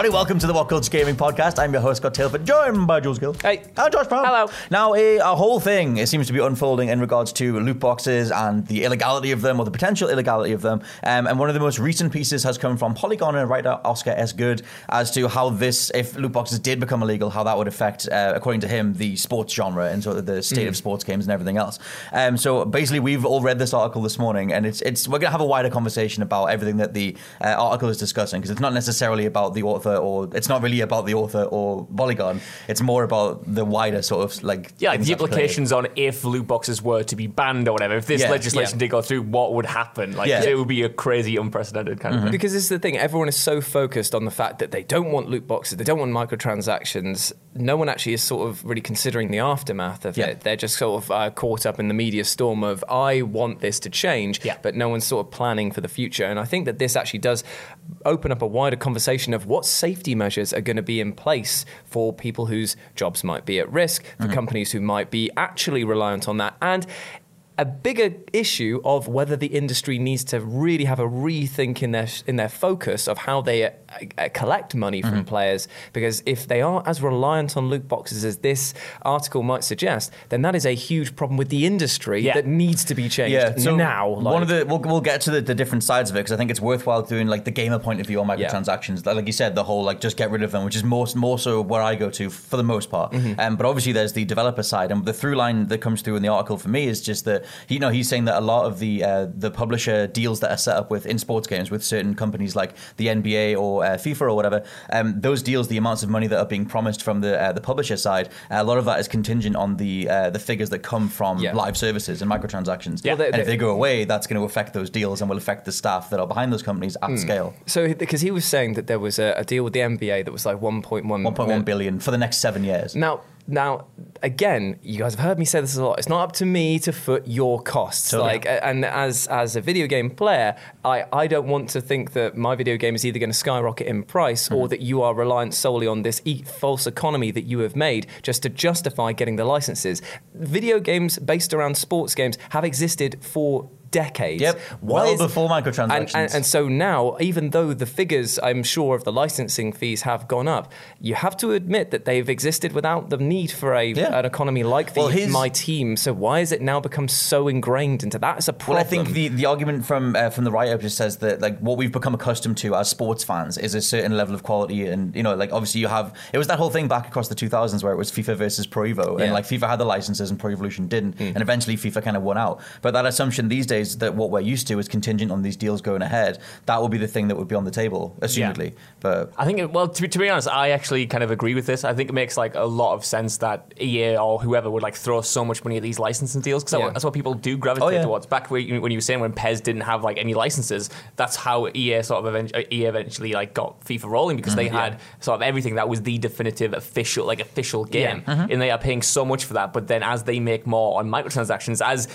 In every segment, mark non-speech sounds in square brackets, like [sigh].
everybody. Welcome to the What Culture Gaming Podcast. I'm your host, Scott Tilford, joined by Jules Gill. Hey. And Josh Brown. Hello. Now, a, a whole thing it seems to be unfolding in regards to loot boxes and the illegality of them or the potential illegality of them. Um, and one of the most recent pieces has come from Polygon and writer Oscar S. Good as to how this, if loot boxes did become illegal, how that would affect, uh, according to him, the sports genre and sort of the state of sports games and everything else. Um, so basically, we've all read this article this morning, and it's it's we're going to have a wider conversation about everything that the uh, article is discussing because it's not necessarily about the author or it's not really about the author or Polygon. It's more about the wider sort of like Yeah, like the implications on if loot boxes were to be banned or whatever. If this Yeah, legislation yeah. did go through, what would happen? Like Yeah. it would be a crazy, unprecedented kind of thing. Because this is the thing, everyone is so focused on the fact that they don't want loot boxes, they don't want microtransactions. No one actually is sort of really considering the aftermath of Yeah. it. They're just sort of uh, caught up in the media storm of, I want this to change, Yeah. but no one's sort of planning for the future. And I think that this actually does open up a wider conversation of what safety measures are going to be in place for people whose jobs might be at risk, for mm-hmm. companies who might be actually reliant on that. And a bigger issue of whether the industry needs to really have a rethink in their in their focus of how they uh, uh, collect money Mm-hmm. from players because if they are as reliant on loot boxes as this article might suggest then that is a huge problem with the industry Yeah. that needs to be changed Yeah, so now one of the we'll, we'll get to the, the different sides of it because I think it's worthwhile doing like the gamer point of view on microtransactions. Like you said, the whole like just get rid of them, which is more more so where I go to for the most part. Mm-hmm. Um, but obviously there's the developer side, and the through line that comes through in the article for me is just that you know he's saying that a lot of the uh, the publisher deals that are set up with in sports games with certain companies like the NBA or uh, FIFA or whatever, um, those deals, the amounts of money that are being promised from the uh, the publisher side, a lot of that is contingent on the uh, the figures that come from Yeah. live services and microtransactions. Well, they- and if they- go away, that's going to affect those deals and will affect the staff that are behind those companies Hmm. at scale. so because he was saying that there was a, a deal with the NBA that was like 1.1 1.1 billion for the next seven years. Now, now, again, you guys have heard me say this a lot. It's not up to me to foot your costs. Totally. Like, and as as a video game player, I, I don't want to think that my video game is either going to skyrocket in price or mm. that you are reliant solely on this e- false economy that you have made just to justify getting the licenses. Video games based around sports games have existed for decades. Yep. Well before microtransactions. And, and, and so now, even though the figures, I'm sure, of the licensing fees have gone up, you have to admit that they've existed without the need for a, Yeah. an economy like the Well, his- My Team. So why has it now become so ingrained into that? It's a problem. Well, I think the, the argument from uh, from the up just says that like what we've become accustomed to as sports fans is a certain level of quality, and you know, like obviously you have it was that whole thing back across the 2000s where it was FIFA versus Pro Evo, and Yeah. Hmm. like FIFA had the licenses and Pro Evolution didn't, and eventually FIFA kind of won out. But that assumption these days that what we're used to is contingent on these deals going ahead, that will be the thing that would be on the table, assumedly. But I think, it, well, to, be- to be honest, I actually kind of agree with this. I think it makes like a lot of sense that EA or whoever would like throw so much money at these licensing deals because Yeah. that's what people do gravitate Oh, yeah. towards. Back where you, when you were saying when PES didn't have like any licenses, that's how EA sort of event, uh, EA eventually like got FIFA rolling because they had sort of everything that was the definitive official like official game, and they are paying so much for that. But then as they make more on microtransactions, as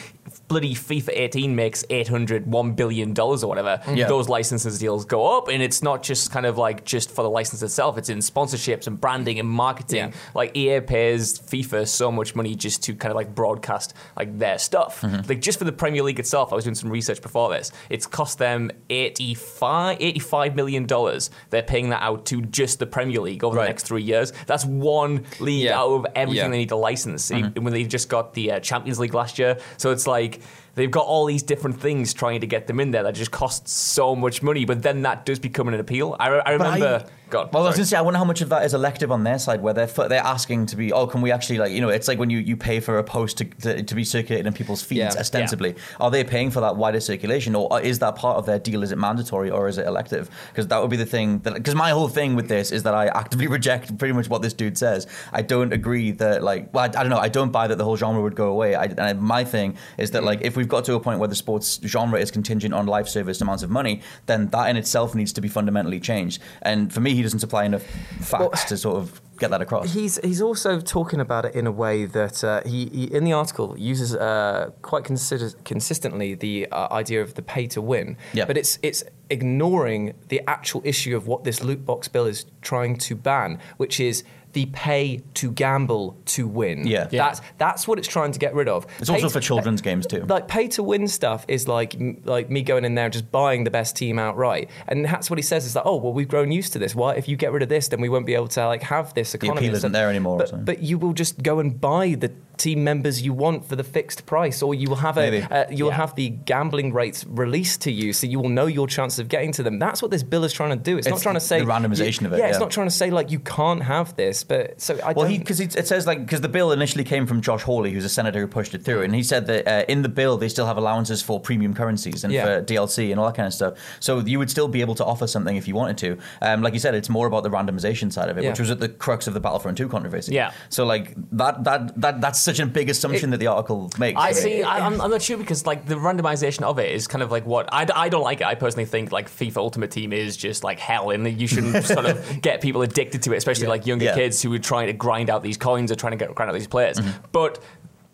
bloody FIFA 18 makes 800 1 billion dollars or whatever, Yeah. those licenses deals go up, and it's not just kind of like just for the license itself. It's in sponsorships and branding and marketing. Yeah. Like EA pays FIFA so much money just to kind of like broadcast like their stuff. Mm-hmm. Like just for the Premier League itself, I was doing some research before this. It's cost them 85, 85 million dollars. They're paying that out to just the Premier League over Right. the next three years. That's one league Yeah. out of everything they need to license. Mm-hmm. When they just got the uh, Champions League last year, so it's like. They've got all these different things trying to get them in there that just costs so much money, but then that does become an appeal. I, I But I- remember. God, Well, I was going to say, I wonder how much of that is elective on their side, where they're they're asking to be, oh, can we actually like, you know, it's like when you, you pay for a post to, to, to be circulated in people's feeds, Yeah. ostensibly. Are they paying for that wider circulation, or is that part of their deal? Is it mandatory or is it elective? Because that would be the thing. that Because my whole thing with this is that I actively [laughs] reject pretty much what this dude says. I don't agree that like, well, I, I don't know. I don't buy that the whole genre would go away. I, and my thing is that mm. like, if we've got to a point where the sports genre is contingent on life service amounts of money, then that in itself needs to be fundamentally changed. And for me, he doesn't supply enough facts to sort of get that across. He's he's also talking about it in a way that uh, he, he in the article uses uh, quite consider- consistently the uh, idea of the pay to win. Yeah. But it's it's ignoring the actual issue of what this loot box bill is trying to ban, which is the pay to gamble to win. Yeah. Yeah. That's that's what it's trying to get rid of. It's Pay also to- for children's games too. like pay to win stuff is like like me going in there and just buying the best team outright, and that's what he says is like, oh well, we've grown used to this. Why if you get rid of this, then we won't be able to like have this economy. appeal isn't there anymore, But, so. but you will just go and buy the team members you want for the fixed price, or you will have a uh, you'll Yeah. have the gambling rates released to you, so you will know your chances of getting to them. That's what this bill is trying to do. It's, not trying to say the randomization of it, Yeah, it's not trying to say like you can't have this, but so I Well, don't. because it says like because the bill initially came from Josh Hawley, who's a senator who pushed it through, and he said that uh, in the bill they still have allowances for premium currencies and Yeah. for DLC and all that kind of stuff. So you would still be able to offer something if you wanted to. Um, like you said, it's more about the randomization side of it, Yeah. which was at the crux of the Battlefront 2 controversy. Yeah. So like that that that that's such a big assumption that the article makes. I see. I, I'm, I'm not sure because like the randomization of it is kind of like what I, I don't like it. I personally think like FIFA Ultimate Team is just like hell, and you shouldn't [laughs] sort of get people addicted to it, especially like younger Yeah. kids who are trying to grind out these coins or trying to get grind out these players. Mm-hmm. But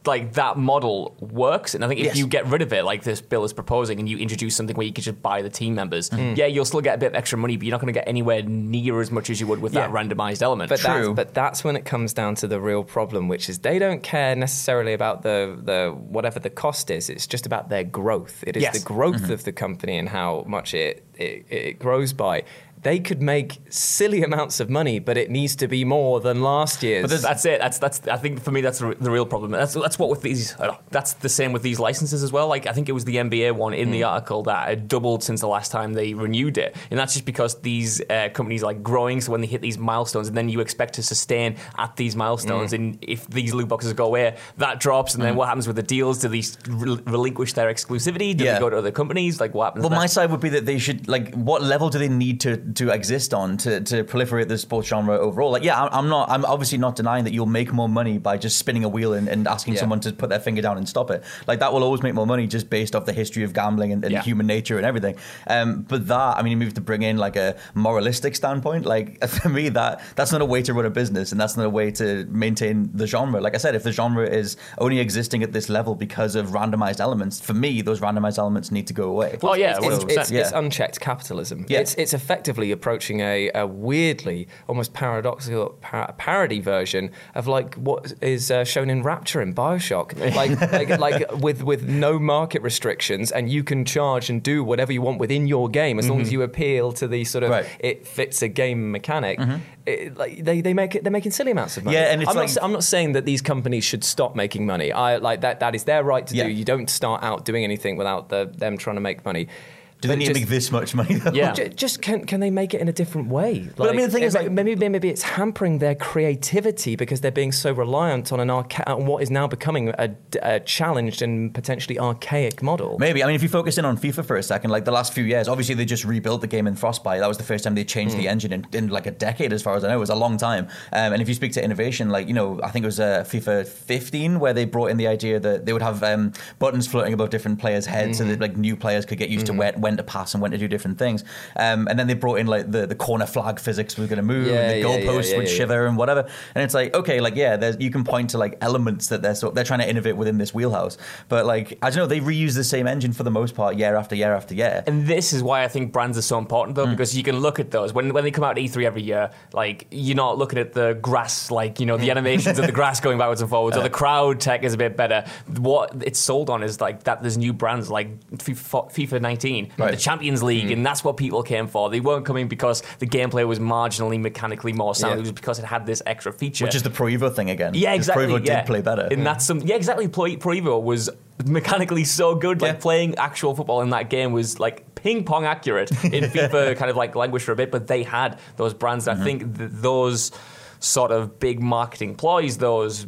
like that model works, and I think if. Yes. you get rid of it, like this bill is proposing, and you introduce something where you could just buy the team members, Mm-hmm. yeah, you'll still get a bit of extra money, but you're not going to get anywhere near as much as you would with that randomized element. But that's, but that's when it comes down to the real problem, which is they don't care necessarily about the, the whatever the cost is. It's just about their growth. It is Yes. the growth Mm-hmm. of the company and how much it, it, it grows by. They could make silly amounts of money, but it needs to be more than last year's. That's it. That's that's. I think for me, that's the the real problem. That's that's what with these. Uh, that's the same with these licenses as well. Like I think it was the NBA one in Hmm. the article that had doubled since the last time they renewed it, and that's just because these uh, companies are like growing. So when they hit these milestones, and then you expect to sustain at these milestones, and if these loot boxes go away, that drops, and then what happens with the deals? Do these rel- relinquish their exclusivity? Do Yeah. they go to other companies? Like what happens? Well, my side would be that they should like. What level do they need to, to exist on to, to proliferate the sports genre overall? Like, yeah, I'm, not. I'm obviously not denying that you'll make more money by just spinning a wheel and, and asking Yeah. someone to put their finger down and stop it. Like that will always make more money just based off the history of gambling and, and Yeah. human nature and everything. Um, but that, I mean, you have to bring in like a moralistic standpoint. Like [laughs] for me, that that's not a way to run a business, and that's not a way to maintain the genre. Like I said, if the genre is only existing at this level because of randomized elements, for me, those randomized elements need to go away. Oh, yeah, it's, 100%. it's, it's Yeah. unchecked capitalism. Yeah. It's, it's effectively approaching a, a weirdly, almost paradoxical par- parody version of like what is uh, shown in Rapture in Bioshock, [laughs] like, like like with with no market restrictions, and you can charge and do whatever you want within your game as long as you appeal to the sort of Right. it fits a game mechanic. It, like they, they make it they're making silly amounts of money. Yeah, and it's I'm, like- not, I'm not saying that these companies should stop making money. I like that that is their right to Yeah. do. You don't start out doing anything without the, them trying to make money. Do they need just- to make this much money? Though? Yeah. Ju- Just can can they make it in a different way? But I mean, the thing is, like- maybe maybe it's hampering their creativity because they're being so reliant on an archa- on what is now becoming a, a challenged and potentially archaic model. Maybe. I mean, if you focus in on FIFA for a second, like the last few years, obviously they just rebuilt the game in Frostbite. That was the first time they changed Mm. the engine in, in like a decade, as far as I know. It was a long time. Um, and if you speak to innovation, like, you know, I think it was uh, FIFA 15 where they brought in the idea that they would have um, buttons floating above different players' heads so Mm-hmm. that like new players could get used to when, when when to pass and when to do different things. Um, and then they brought in like the, the corner flag physics was going to move, Yeah, and the yeah, goalposts yeah, would shiver and whatever. And it's like okay, like yeah, there's, you can point to like elements that they're sort they're trying to innovate within this wheelhouse. But like I don't know, they reuse the same engine for the most part, year after year after year. And this is why I think brands are so important, Mm. though, because you can look at those when when they come out at E3 every year. Like you're not looking at the grass, like you know the [laughs] animations of the grass going backwards and forwards, or the crowd tech is a bit better. What it's sold on is like that. There's new brands like FIFA 19, Right. the Champions League, and that's what people came for. They weren't coming because the gameplay was marginally mechanically more sound. Yeah. It was because it had this extra feature, Which is the Pro Evo thing again. yeah, exactly. Pro Evo yeah. did play better. and that's some. Yeah, exactly. Pro, Pro Evo was mechanically so good. Like Yeah. playing actual football in that game was like ping pong accurate. [laughs] In FIFA, kind of like languished for a bit, but they had those brands. Mm-hmm. I think th- those sort of big marketing ploys, those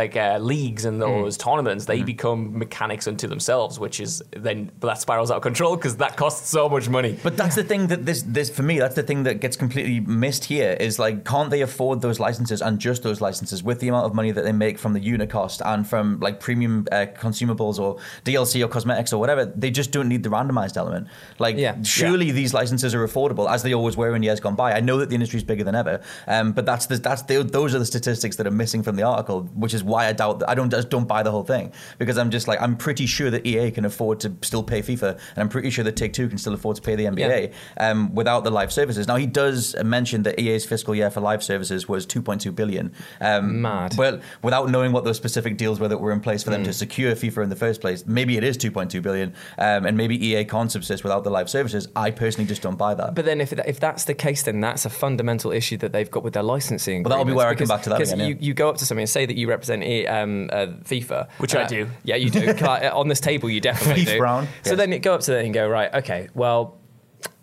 like uh, leagues and Mm. those tournaments, Mm-hmm. they become mechanics unto themselves, which is then but that spirals out of control because that costs so much money. But that's the thing that this this for me that's the thing that gets completely missed here is like can't they afford those licenses and just those licenses with the amount of money that they make from the unit cost and from like premium uh, consumables or DLC or cosmetics or whatever they just don't need the randomized element like Yeah. surely these licenses are affordable as they always were in years gone by I know that the industry is bigger than ever um, but that's the, that's the, those are the statistics that are missing from the article which is why I doubt that I don't just don't buy the whole thing because I'm just like I'm pretty sure that EA can afford to still pay FIFA and I'm pretty sure that Take Two can still afford to pay the NBA um, without the live services. Now he does mention that EA's fiscal year for live services was 2.2 billion. Um, Mad. But without knowing what those specific deals were that were in place for them to secure FIFA in the first place, maybe it is 2.2 billion, um, and maybe EA can't subsist without the live services. I personally just don't buy that. But then, if if that's the case, then that's a fundamental issue that they've got with their licensing. Well, that'll be where I come back to that because again, yeah. you, you go up to somebody and say that you represent E- um, uh, FIFA, Which I Uh, do. Yeah, you do. [laughs] On this table, you definitely do. Brown, So yes. then you go up to them and go, right, okay, well.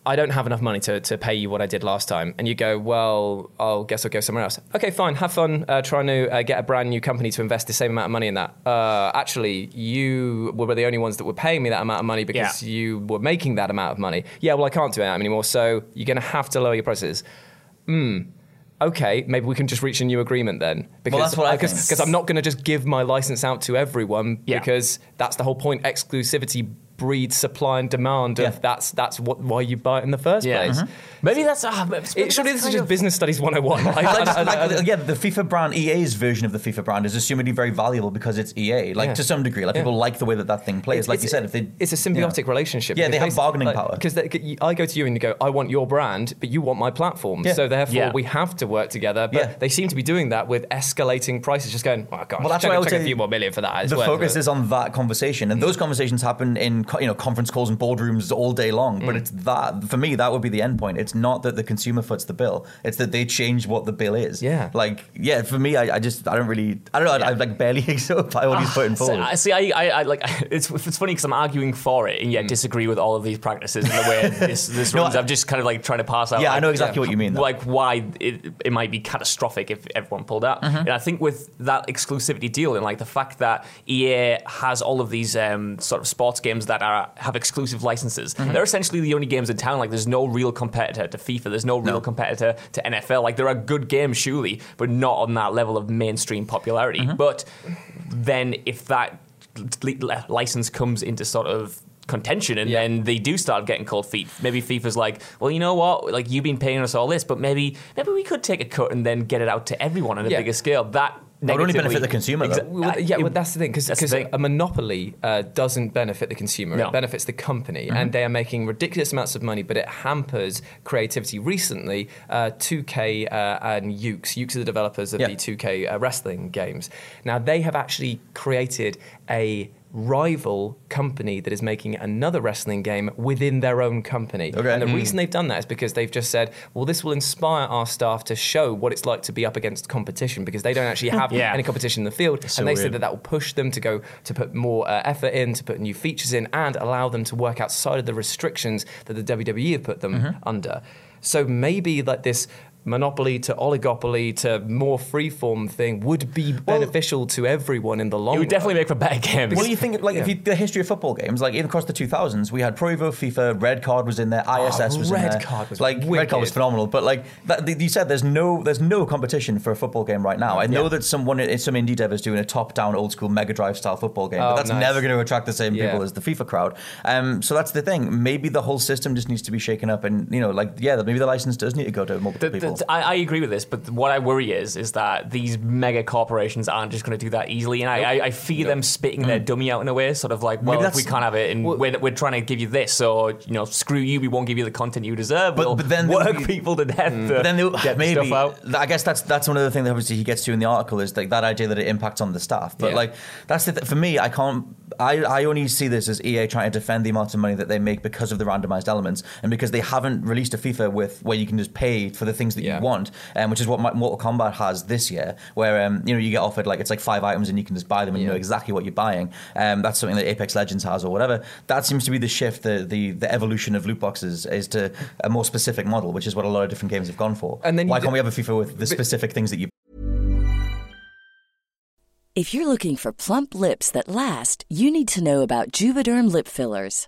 I don't have enough money to, to pay you what I did last time. And you go, well, I'll guess I'll go somewhere else. Okay, fine, have fun uh, trying to uh, get a brand new company to invest the same amount of money in that. Uh, actually, you were the only ones that were paying me that amount of money because Yeah. you were making that amount of money. Yeah, well, I can't do that anymore, so you're going to have to lower your prices. Hmm. Okay, maybe we can just reach a new agreement then. Because that's what I because, think. because I'm not going to just give my license out to everyone Yeah. because that's the whole point. Exclusivity breeds supply and demand. Of Yeah. that's that's what why you buy it in the first Yeah. place. Mhm. Maybe that's. Uh, maybe It, surely this is just business studies 101. [laughs] Like, Like, just- like, yeah, the FIFA brand, EA's version of the FIFA brand is assumedly very valuable because it's EA. Like Yeah. to some degree, like Yeah. people like the way that that thing plays. It's- like it's- you said, if they, it's a symbiotic relationship. Yeah, they because have bargaining like, power. Because I go to you and you go, I want your brand, but you want my platform. Yeah. So therefore, Yeah. we have to work together. But Yeah. they seem to be doing that with escalating prices, just going, oh, gosh, Well, that's check, why I would check a few more million for that. It's the focus it. is on that conversation, and those conversations happen in co- you know conference calls and boardrooms all day long. Mm. But it's that for me that would be the end point. It's not that the consumer foots the bill; it's that they change what the bill is. Yeah. like yeah, for me, I, I just I don't really I don't know. I, I like barely buy what he's putting See, forward. I- See, I, I, I like [laughs] it's it's funny because I'm arguing for it Mm. and yet disagree with all of these practices in the way [laughs] this this No, runs. I- I'm just kind of like trying to pass out. yeah, I know exactly what you mean. Though. like why it, it might be catastrophic if everyone pulled out. Mm-hmm. And I think with that exclusivity deal and like the fact that EA has all of these um, sort of sports games that are have exclusive licenses, Mm-hmm. they're essentially the only games in town. Like there's no real competitor to FIFA. There's no real competitor to NFL. Like there are good games, surely, but not on that level of mainstream popularity. Mm-hmm. But then if that li- li- license comes into sort of contention and Yeah. then they do start getting cold feet maybe fifa's like well you know what like you've been paying us all this but maybe maybe we could take a cut and then get it out to everyone on a Yeah. bigger scale that That would only benefit the consumer, though. Exa- Well, uh, yeah, it- well, that's the thing because a monopoly uh, doesn't benefit the consumer; No. it benefits the company, Mm-hmm. and they are making ridiculous amounts of money. But it hampers creativity. Recently, uh, 2K uh, and Yuke's, Yuke's are the developers of Yeah. the 2K uh, wrestling games. Now they have actually created a rival company that is making another wrestling game within their own company. Okay. And the Hmm. reason they've done that is because they've just said, well, this will inspire our staff to show what it's like to be up against competition because they don't actually have [laughs] Yeah. any competition in the field. so and they weird. said that that will push them to go to put more uh, effort in, to put new features in, and allow them to work outside of the restrictions that the WWE have put them Mm-hmm. under. So maybe like this monopoly to oligopoly to more freeform thing would be beneficial to everyone in the long It would run. definitely make for better games. Well, you think like if you the history of football games, like even across the 2000s, we had Pro Evo, FIFA, Red Card was in there, ISS was in Red there. Card was like Red Card was phenomenal. But like that, you said, there's no there's no competition for a football game right now. I know that someone some indie dev is doing a top down old school Mega Drive style football game, oh, but Oh, that's nice. never going to attract the same Yeah. people as the FIFA crowd. Um, so that's the thing. Maybe the whole system just needs to be shaken up, and you know, like yeah, maybe the license does need to go to multiple The- the- I, I agree with this, but what I worry is is that these mega corporations aren't just going to do that easily, and I, I, I fear them spitting their dummy out in a way, sort of like, well, if Mm. we can't have it, and we're, we're trying to give you this, so you know, screw you, we won't give you the content you deserve. But- we'll but then work be- people to death. to But then they'll- get maybe stuff out. I guess that's that's one of the things that obviously he gets to in the article is like that idea that it impacts on the staff. But Yeah. like that's the th- for me, I can't. I, I only see this as EA trying to defend the amount of money that they make because of the randomized elements and because they haven't released a FIFA with where you can just pay for the things that Yeah. you want, um, which is what Mortal Kombat has this year, where um, you know you get offered like it's like five items and you can just buy them and you know exactly what you're buying. Um, that's something that Apex Legends has or whatever. That seems to be the shift, the the, the evolution of loot boxes is to a more specific model, which is what a lot of different games have gone for. And then why you can't d- we have a FIFA with the specific things that you If you're looking for plump lips that last, you need to know about Juvederm lip fillers.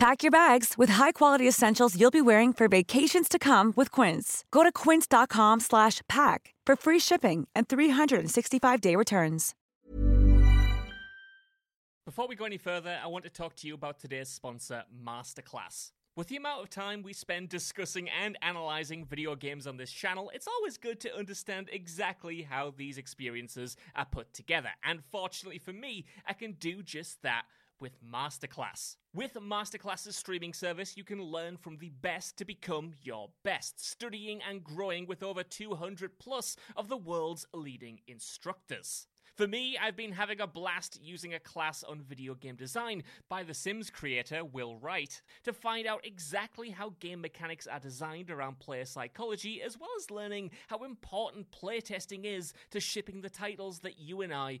Pack your bags with high-quality essentials you'll be wearing for vacations to come with Quince. Go to quince.com slash pack for free shipping and 365-day returns. Before we go any further, I want to talk to you about today's sponsor, Masterclass. With the amount of time we spend discussing and analyzing video games on this channel, it's always good to understand exactly how these experiences are put together. And fortunately for me, I can do just that with Masterclass. With Masterclass's streaming service, you can learn from the best to become your best, studying and growing with over 200 plus of the world's leading instructors. For me, I've been having a blast using a class on video game design by The Sims creator Will Wright to find out exactly how game mechanics are designed around player psychology, as well as learning how important playtesting is to shipping the titles that you and I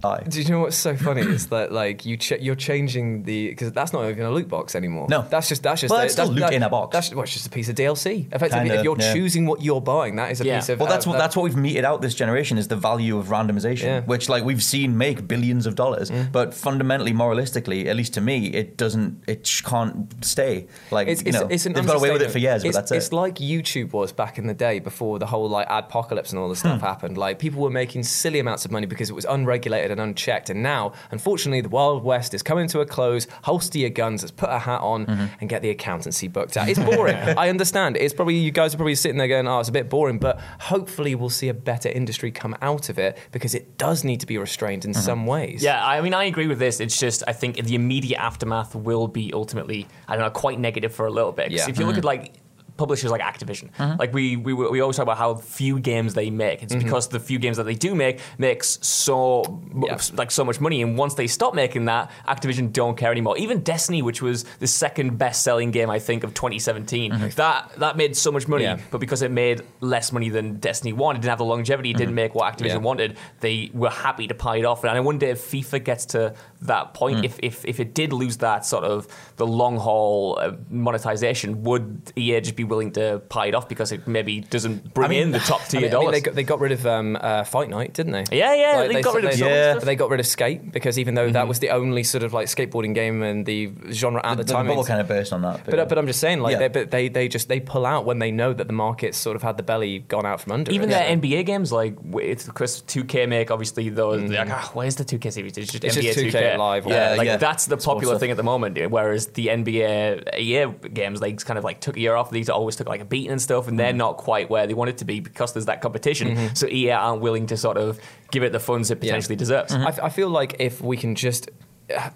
Die. Do you know what's so funny is that like you ch- you're changing the because that's not even a loot box anymore. No. that's just that's just Well, a, it's still that's, loot that- in a box. That's well, it's just a piece of DLC. Effectively, Kinda, if you're yeah. choosing what you're buying, that is a Yeah. piece of. Well, that's uh, what that's what we've meted out this generation is the value of randomization, Yeah. Mm. which like we've seen make billions of dollars, but fundamentally, moralistically, at least to me, it doesn't, it sh- can't stay. Like It's, you it's, know, it's an they've got away with it for years, but that's it. It's like YouTube was back in the day before the whole like adpocalypse and all this Hmm. stuff happened. Like people were making silly amounts of money because it was unregulated and unchecked. And now, unfortunately, the Wild West is coming to a close. Holster your guns, let's put a hat on, Mm-hmm. and get the accountancy booked out. It's boring. [laughs] I understand. It's probably you guys are probably sitting there going, "Oh, it's a bit boring," but hopefully we'll see a better industry come out of it because it does need to be restrained Mm-hmm. in some ways. Yeah, I mean, I agree with this. It's just, I think the immediate aftermath will be ultimately, I don't know, quite negative for a little bit. 'Cause Yeah. if you look at like publishers like Activision, mm-hmm. like we, we we always talk about how few games they make. It's mm-hmm. because the few games that they do make makes so Yeah. like so much money, and once they stop making that, Activision don't care anymore. Even Destiny, which was the second best-selling game I think of 2017, mm-hmm. that that made so much money, Yeah. but because it made less money than Destiny One, it didn't have the longevity. It didn't make what Activision Yeah. wanted. They were happy to pie it off, and I wonder if FIFA gets to that point. Mm. If, if if it did lose that sort of the long haul uh, monetization, would EA just be willing to pie it off because it maybe doesn't bring I mean, in the top [laughs] I tier mean, I mean, dollars? they, got, they got rid of um, uh, Fight Night, didn't they? Yeah, yeah, they got rid of they, some of the Yeah. stuff. They got rid of Skate because even though that was the only sort of like skateboarding game and the genre at the, the time, bubble kind of burst on that. But, but I'm just saying, like, Yeah. they, but they they just they pull out when they know that the market's sort of had the belly gone out from under. Even it. their NBA games, like w- it's because 2K make obviously those. Like, ah, where's the 2K series? It's just It's NBA just 2K Live or Yeah, like Yeah. that's the popular thing at the moment. Whereas the NBA EA games, they kind of like took a year off. These always took like a beating and stuff, and they're mm. not quite where they wanted to be because there's that competition. Mm-hmm. So EA aren't willing to sort of give it the funds it Yeah. potentially deserves. Mm-hmm. I, f- I feel like if we can just. Uh,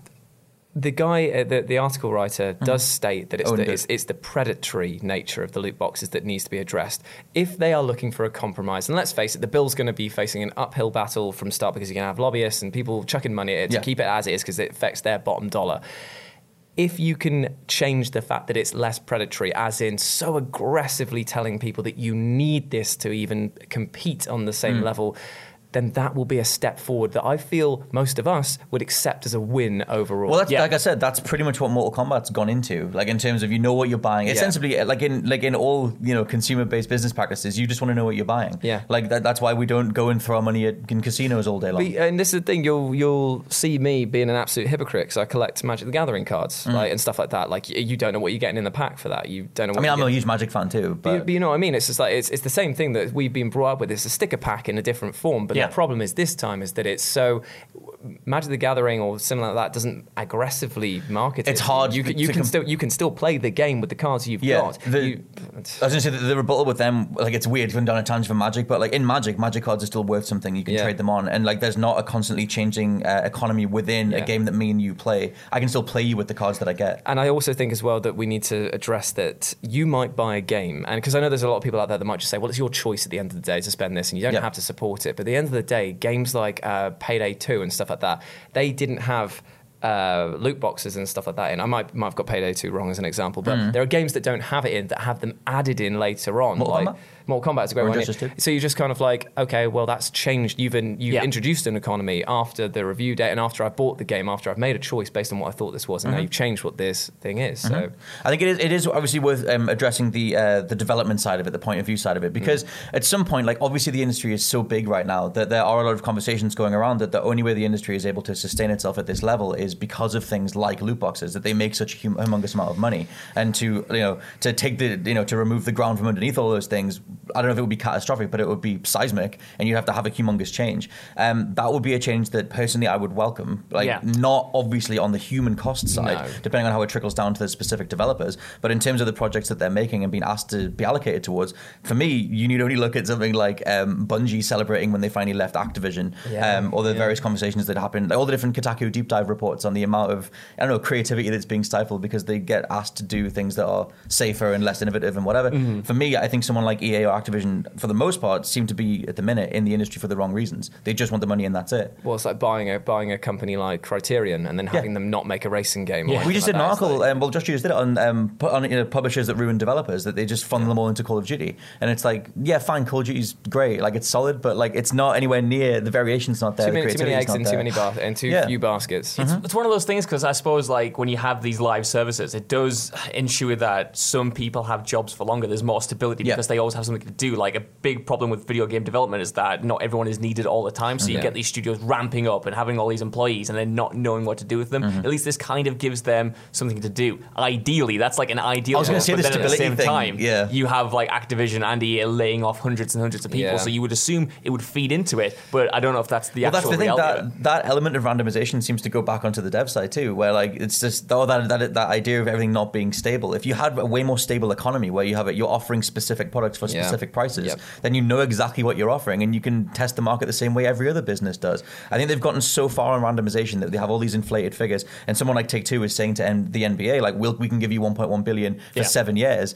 the guy, uh, the, the article writer, mm-hmm. does state that it's, Oh, the, it's, it's the predatory nature of the loot boxes that needs to be addressed. If they are looking for a compromise, and let's face it, the bill's going to be facing an uphill battle from start because you're going to have lobbyists and people chucking money at it to keep it as it is because it affects their bottom dollar. If you can change the fact that it's less predatory, as in so aggressively telling people that you need this to even compete on the same Hmm. level, then that will be a step forward that I feel most of us would accept as a win overall. Well, that's, Yeah. like I said, that's pretty much what Mortal Kombat's gone into. Like in terms of you know what you're buying. Yeah. Essentially, like in like in all you know consumer-based business practices, you just want to know what you're buying. Yeah. Like that, that's why we don't go and throw our money at, in casinos all day long. But, and this is the thing, you'll you'll see me being an absolute hypocrite because I collect Magic the Gathering cards like, and stuff like that. Like you don't know what you're getting in the pack for that. You don't know. What Mm. I mean, I'm a huge Magic fan too, But, but you know what I mean? It's just like it's, it's the same thing that we've been brought up with. It's a sticker pack in a different form. But Yeah. The problem is this time is that it's so Magic the Gathering or similar like that doesn't aggressively market. It's it. hard You can, you can com- still you can still play the game with the cards you've Yeah, got. the- You- I was going to say that the rebuttal with them, like it's weird going down a tangent for Magic, but like in Magic, Magic cards are still worth something. You can Yeah. trade them on, and like there's not a constantly changing uh, economy within a game that me and you play. I can still play you with the cards that I get. And I also think as well that we need to address that you might buy a game, and because I know there's a lot of people out there that might just say, well, it's your choice at the end of the day to spend this, and you don't Yeah. have to support it. But at the end of the day, games like uh, Payday 2 and stuff like that, they didn't have. Uh, loot boxes and stuff like that in. I might, might have got Payday 2 wrong as an example, but there are games that don't have it in that have them added in later on. Mm. Like? Mortal Kombat is a great one. So you're just kind of like, okay, well that's changed. You've in, you've Yeah. introduced an economy after the review date and after I bought the game, after I've made a choice based on what I thought this was, and now you've changed what this thing is. So I think it is. It is obviously worth um, addressing the uh, the development side of it, the point of view side of it, because at some point, like obviously the industry is so big right now that there are a lot of conversations going around that the only way the industry is able to sustain itself at this level is because of things like loot boxes that they make such a hum- humongous amount of money, and to you know to take the you know to remove the ground from underneath all those things. I don't know if it would be catastrophic, but it would be seismic, and you'd have to have a humongous change. Um, that would be a change that personally I would welcome. Like Yeah. not obviously on the human cost side, No. depending on how it trickles down to the specific developers. But in terms of the projects that they're making and being asked to be allocated towards, for me, you need only look at something like um, Bungie celebrating when they finally left Activision, Yeah, um, or the various conversations that happened, like all the different Kotaku deep dive reports on the amount of I don't know creativity that's being stifled because they get asked to do things that are safer and less innovative and whatever. Mm-hmm. For me, I think someone like EA or Activision, for the most part, seem to be at the minute in the industry for the wrong reasons. They just want the money and that's it. Well, it's like buying a buying a company like Criterion and then having them not make a racing game. Yeah. We just did anything an like that. It's article. like- um, well, Josh just did it on um, put on you know, publishers that ruin developers that they just funnel them all into Call of Duty, and it's like, yeah, fine, Call of Duty's great, like it's solid, but like it's not anywhere near the variation's not there. too the many, too many eggs not and too many bas- and too [laughs] Yeah. few baskets. It's one of those things because I suppose like when you have these live services, it does ensure that some people have jobs for longer. There's more stability Yeah. because they always have to do. Like a big problem with video game development is that not everyone is needed all the time. So you Yeah. get these studios ramping up and having all these employees and then not knowing what to do with them. Mm-hmm. At least this kind of gives them something to do. Ideally, that's like an ideal. I was gonna say but the then at the same thing, time, yeah. you have like Activision and EA laying off hundreds and hundreds of people. Yeah. So you would assume it would feed into it, but I don't know if that's the Well, that's actual the thing. reality. it. That that element of randomization seems to go back onto the dev side too, where like it's just oh that that that idea of everything not being stable. If you had a way more stable economy where you have it, you're offering specific products for Yeah. Specific prices, Yep. then you know exactly what you're offering, and you can test the market the same way every other business does. I think they've gotten so far on randomization that they have all these inflated figures, and someone like Take Two is saying to N- the NBA like, "We'll we can give you 1.1 billion for Yeah. seven years."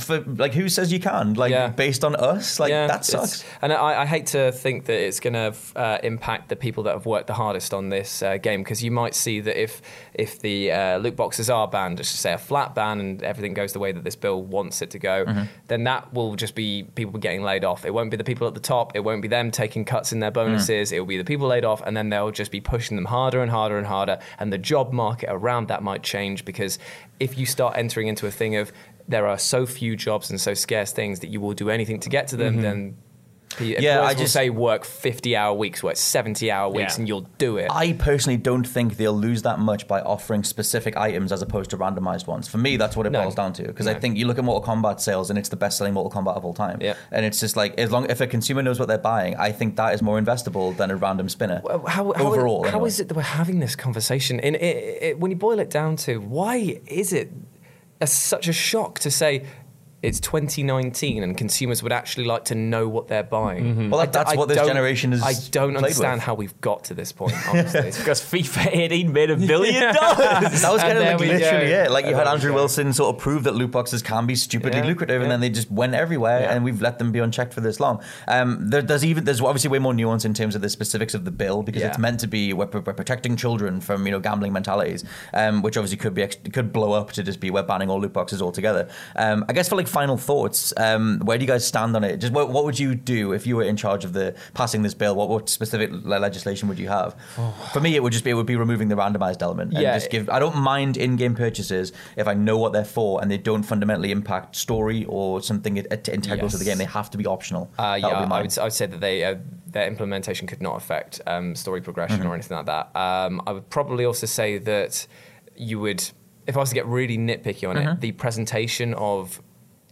For like, who says you can? Like, Yeah. based on us, like that sucks. And I, I hate to think that it's going to uh, impact the people that have worked the hardest on this uh, game because you might see that if if the uh, loot boxes are banned, let's just say a flat ban, and everything goes the way that this bill wants it to go, Mm-hmm. then that will just be people getting laid off. It won't be the people at the top. It won't be them taking cuts in their bonuses. Mm. It will be the people laid off, and then they'll just be pushing them harder and harder and harder. And the job market around that might change because if you start entering into a thing of there are so few jobs and so scarce things that you will do anything to get to them, then Mm-hmm. Yeah, I just- say work 50 hour weeks, work 70 hour weeks, Yeah. and you'll do it. I personally don't think they'll lose that much by offering specific items as opposed to randomized ones. For me, that's what it No. boils down to. Because I think you look at Mortal Kombat sales and it's the best selling Mortal Kombat of all time. Yeah. And it's just like, as long if a consumer knows what they're buying, I think that is more investable than a random spinner. Well, How, how, Overall, how anyway. is it that we're having this conversation? And it, it, when you boil it down to why is it a, such a shock to say it's 2019 and consumers would actually like to know what they're buying? Well, that- d- that's I what this generation is. I don't understand with. how we've got to this point. [laughs] Honestly, Because FIFA 18 made a [laughs] billion [laughs] dollars. That was And kind of like literally go. it. Like you had Andrew. Wilson sort of prove that loot boxes can be stupidly Yeah, lucrative, and then they just went everywhere, Yeah. and we've let them be unchecked for this long. Um, there, there's even there's obviously way more nuance in terms of the specifics of the bill because Yeah. it's meant to be we're, we're protecting children from you know gambling mentalities, um, which obviously could be could blow up to just be we're banning all loot boxes altogether. Um, I guess for like final thoughts, um, where do you guys stand on it? Just what, what would you do if you were in charge of the passing this bill? What, what specific legislation would you have? For me, it would just be it would be removing the randomized element and Yeah. just give. I don't mind in-game purchases if I know what they're for and they don't fundamentally impact story or something integral to the game. They have to be optional. Uh, That would yeah, be I would, I would say that they, uh, their implementation could not affect um, story progression Mm-hmm. or anything like that. Um, I would probably also say that you would, if I was to get really nitpicky on Mm-hmm. it, the presentation of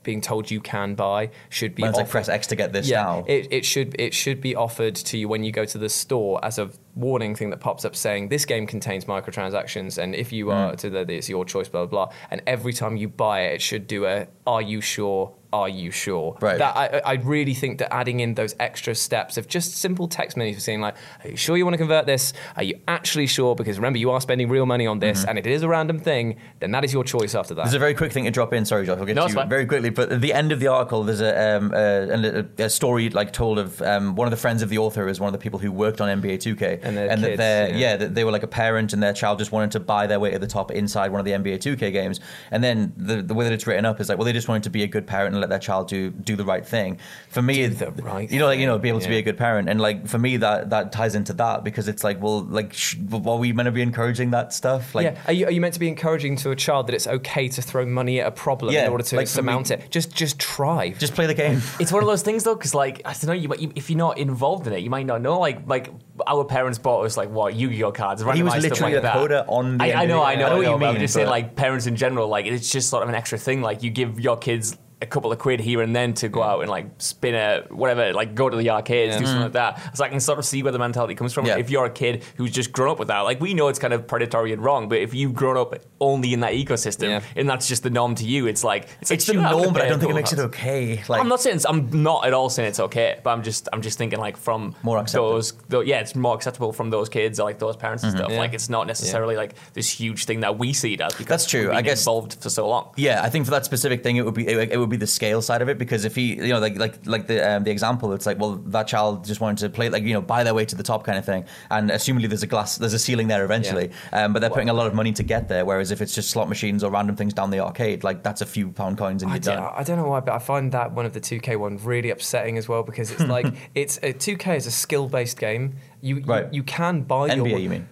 being told you can buy should be it's like press X to get this yeah, now. It, it should it should be offered to you when you go to the store as a warning thing that pops up saying this game contains microtransactions and if you Mm. are to the it's your choice blah blah blah and every time you buy it it should do a are you sure are you sure Right. that I, I really think that adding in those extra steps of just simple text menus for saying like are you sure you want to convert this are you actually sure because remember you are spending real money on this and if it is a random thing then that is your choice after that Mm-hmm. There's a very quick thing to drop in. Sorry, Josh, I'll get No, to you fine. very quickly. But at the end of the article, there's a, um, a, a, a story like told of um, one of the friends of the author is one of the people who worked on NBA 2K, And their that kids, they're- yeah. yeah, that they were like a parent and their child just wanted to buy their way to the top inside one of the NBA 2K games, and then the, the way that it's written up is like, well, they just wanted to be a good parent and let their child do do the right thing. For me, the right you know, like you know, be able to be a good parent, and like for me, that that ties into that because it's like, well, like, sh- are we meant to be encouraging that stuff? Like, yeah, are you, are you meant to be encouraging to a child that it's okay to throw money at a problem Yeah, in order to like surmount me- it? Just just try. just play the game. [laughs] It's one of those things though, because like I don't know, you, might- you if you're not involved in it, you might not know. Like like our parents bought us like what Yu-Gi-Oh cards. He was literally like a that. coder on the I, I know. I know, I know what you but I'm mean, just saying, like parents in general, like it's just sort of an extra thing. Like you give your kids a couple of quid here and then to go out and like spin a whatever, like go to the arcades, do something mm-hmm. like that. So I can sort of see where the mentality comes from. Yeah. If you're a kid who's just grown up with that, like we know it's kind of predatory and wrong, but if you've grown up only in that ecosystem Yeah. and that's just the norm to you, it's like it's, It's the sure, I'm gonna norm, but I don't think it makes it okay. Like, I'm not saying it's, I'm not at all saying it's okay, but I'm just I'm just thinking like from More acceptable. those tho- yeah, it's more acceptable from those kids or like those parents and mm-hmm. stuff. Yeah. Like it's not necessarily like this huge thing that we see it as because That's true. we've I guess- involved for so long. Yeah, I think for that specific thing, it would be it, it would would be the scale side of it because if he, you know, like like like the um, the example, it's like, well, that child just wanted to play, like you know, buy their way to the top kind of thing, and assumably there's a glass, there's a ceiling there eventually, um, but they're putting a lot of money to get there. Whereas if it's just slot machines or random things down the arcade, like that's a few pound coins and I you're done. I don't know why, but I find that one of the 2K one really upsetting as well because it's like [laughs] it's a 2K is a skill based game. You, you Right. you can buy your NBA, you mean?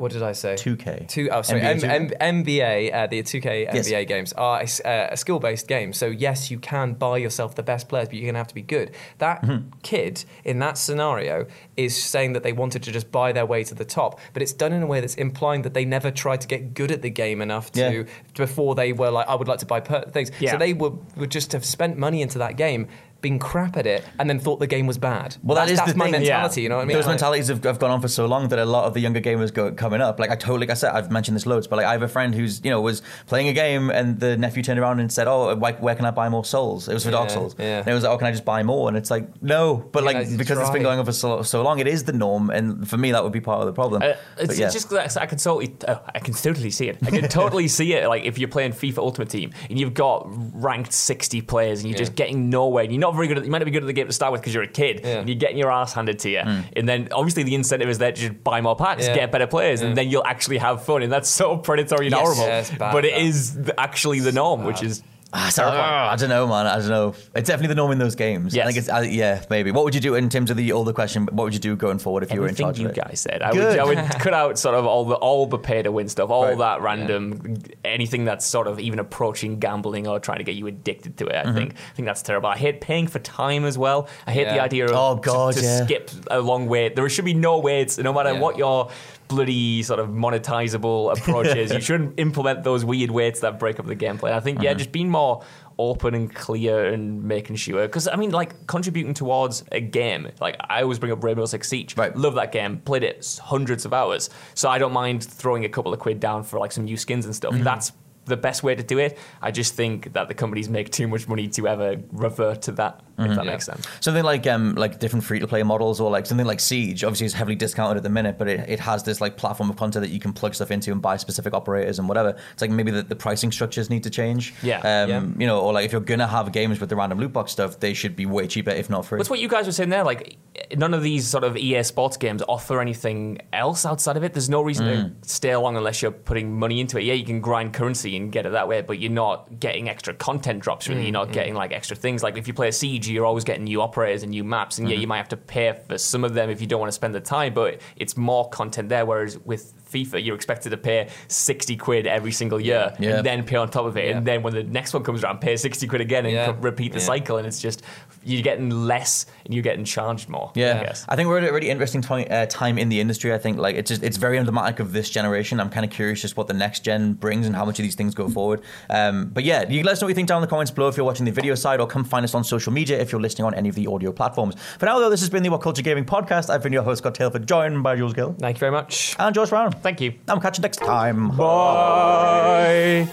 What did I say? 2K. Two, oh, sorry. NBA M- 2K? M- NBA, uh, the 2K Yes. NBA games are a, uh, a skill based game. So, yes, you can buy yourself the best players, but you're going to have to be good. That Mm-hmm. kid in that scenario is saying that they wanted to just buy their way to the top, but it's done in a way that's implying that they never tried to get good at the game enough to Yeah. before they were like, I would like to buy per- things. Yeah. So, they would, would just have spent money into that game. Been crap at it, and then thought the game was bad. Well, that that's, that's the my thing. mentality. You know what I mean? Those Like- mentalities have, have gone on for so long that a lot of the younger gamers go coming up. Like I totally, like I said, I've mentioned this loads, but like I have a friend who's you know was playing a game and the nephew turned around and said, "Oh, why, where can I buy more souls?" It was for Dark Souls, yeah. and it was like, "Oh, can I just buy more?" And it's like, no, but Yeah, like you because it's been going on for so, so long, it is the norm, and for me that would be part of the problem. Uh, But it's, yeah. it's just that I can totally, oh, I can totally see it. I can totally see it. Like if you're playing FIFA Ultimate Team and you've got ranked 60 players and you're just getting nowhere. And you're not very good. At, you might not be good at the game to start with because you're a kid Yeah. and you're getting your ass handed to you. Hmm. And then obviously the incentive is there to just buy more packs, Yeah. get better players, and then you'll actually have fun. And that's so predatory and Yes. horrible. Yeah, but it is actually the norm, which is. Ah, so- ah, I don't know, man. I don't know. It's definitely the norm in those games. Yes. I think it's uh, yeah, maybe. What would you do in terms of the older question? What would you do going forward if you were in charge you of it? guys said. I would, I would [laughs] cut out sort of all the all the pay to win stuff, all Right. that random, anything that's sort of even approaching gambling or trying to get you addicted to it. Mm-hmm. I think I think that's terrible. I hate paying for time as well. I hate the idea of Oh, God, to, yeah. skip a long wait. There should be no waits, no matter Yeah. what your bloody sort of monetizable [laughs] approaches. You shouldn't implement those weird waits that break up the gameplay. I think Mm-hmm. yeah, just being more open and clear and making sure because I mean like contributing towards a game like I always bring up Rainbow Six Siege Right. love that game played it hundreds of hours so I don't mind throwing a couple of quid down for like some new skins and Mm-hmm. stuff that's the best way to do it I just think that the companies make too much money to ever revert to that Mm-hmm. if that makes sense Something like um like different free to play models or like something like Siege obviously is heavily discounted at the minute, but it, it has this like platform of content that you can plug stuff into and buy specific operators and whatever. It's like maybe the, the pricing structures need to change. Yeah. Um, Yeah. you know, or like if you're gonna have games with the random loot box stuff, they should be way cheaper if not free. That's what you guys were saying there. Like, none of these sort of EA Sports games offer anything else outside of it. There's no reason Mm. to stay along unless you're putting money into it. Yeah, you can grind currency and get it that way, but you're not getting extra content drops. Really, you're Mm, not getting like extra things. Like if you play a siege, you're always getting new operators and new maps, and yeah, Mm-hmm. you might have to pay for some of them if you don't want to spend the time. But it's more content there. Whereas with FIFA, you're expected to pay sixty quid every single year, Yeah. and then pay on top of it, Yeah. and then when the next one comes around, pay sixty quid again, and Yeah. repeat the cycle. And it's just you're getting less and you're getting charged more. Yeah, I guess. I think we're at a really interesting time, uh, time in the industry. I think like it's just it's very emblematic of this generation. I'm kind of curious just what the next gen brings and how much of these things go forward. Um, but yeah, you let us know what you think down in the comments below if you're watching the video side, or come find us on social media if you're listening on any of the audio platforms. For now, though, this has been the What Culture Gaming podcast. I've been your host Scott Tailford, joined by Jules Gill Thank you very much. and Josh Brown. Thank you. I'll catch you next time. Bye.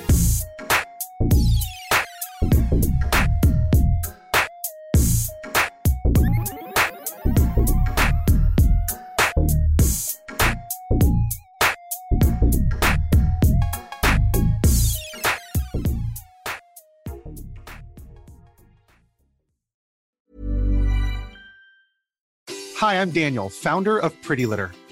Hi, I'm Daniel, founder of Pretty Litter.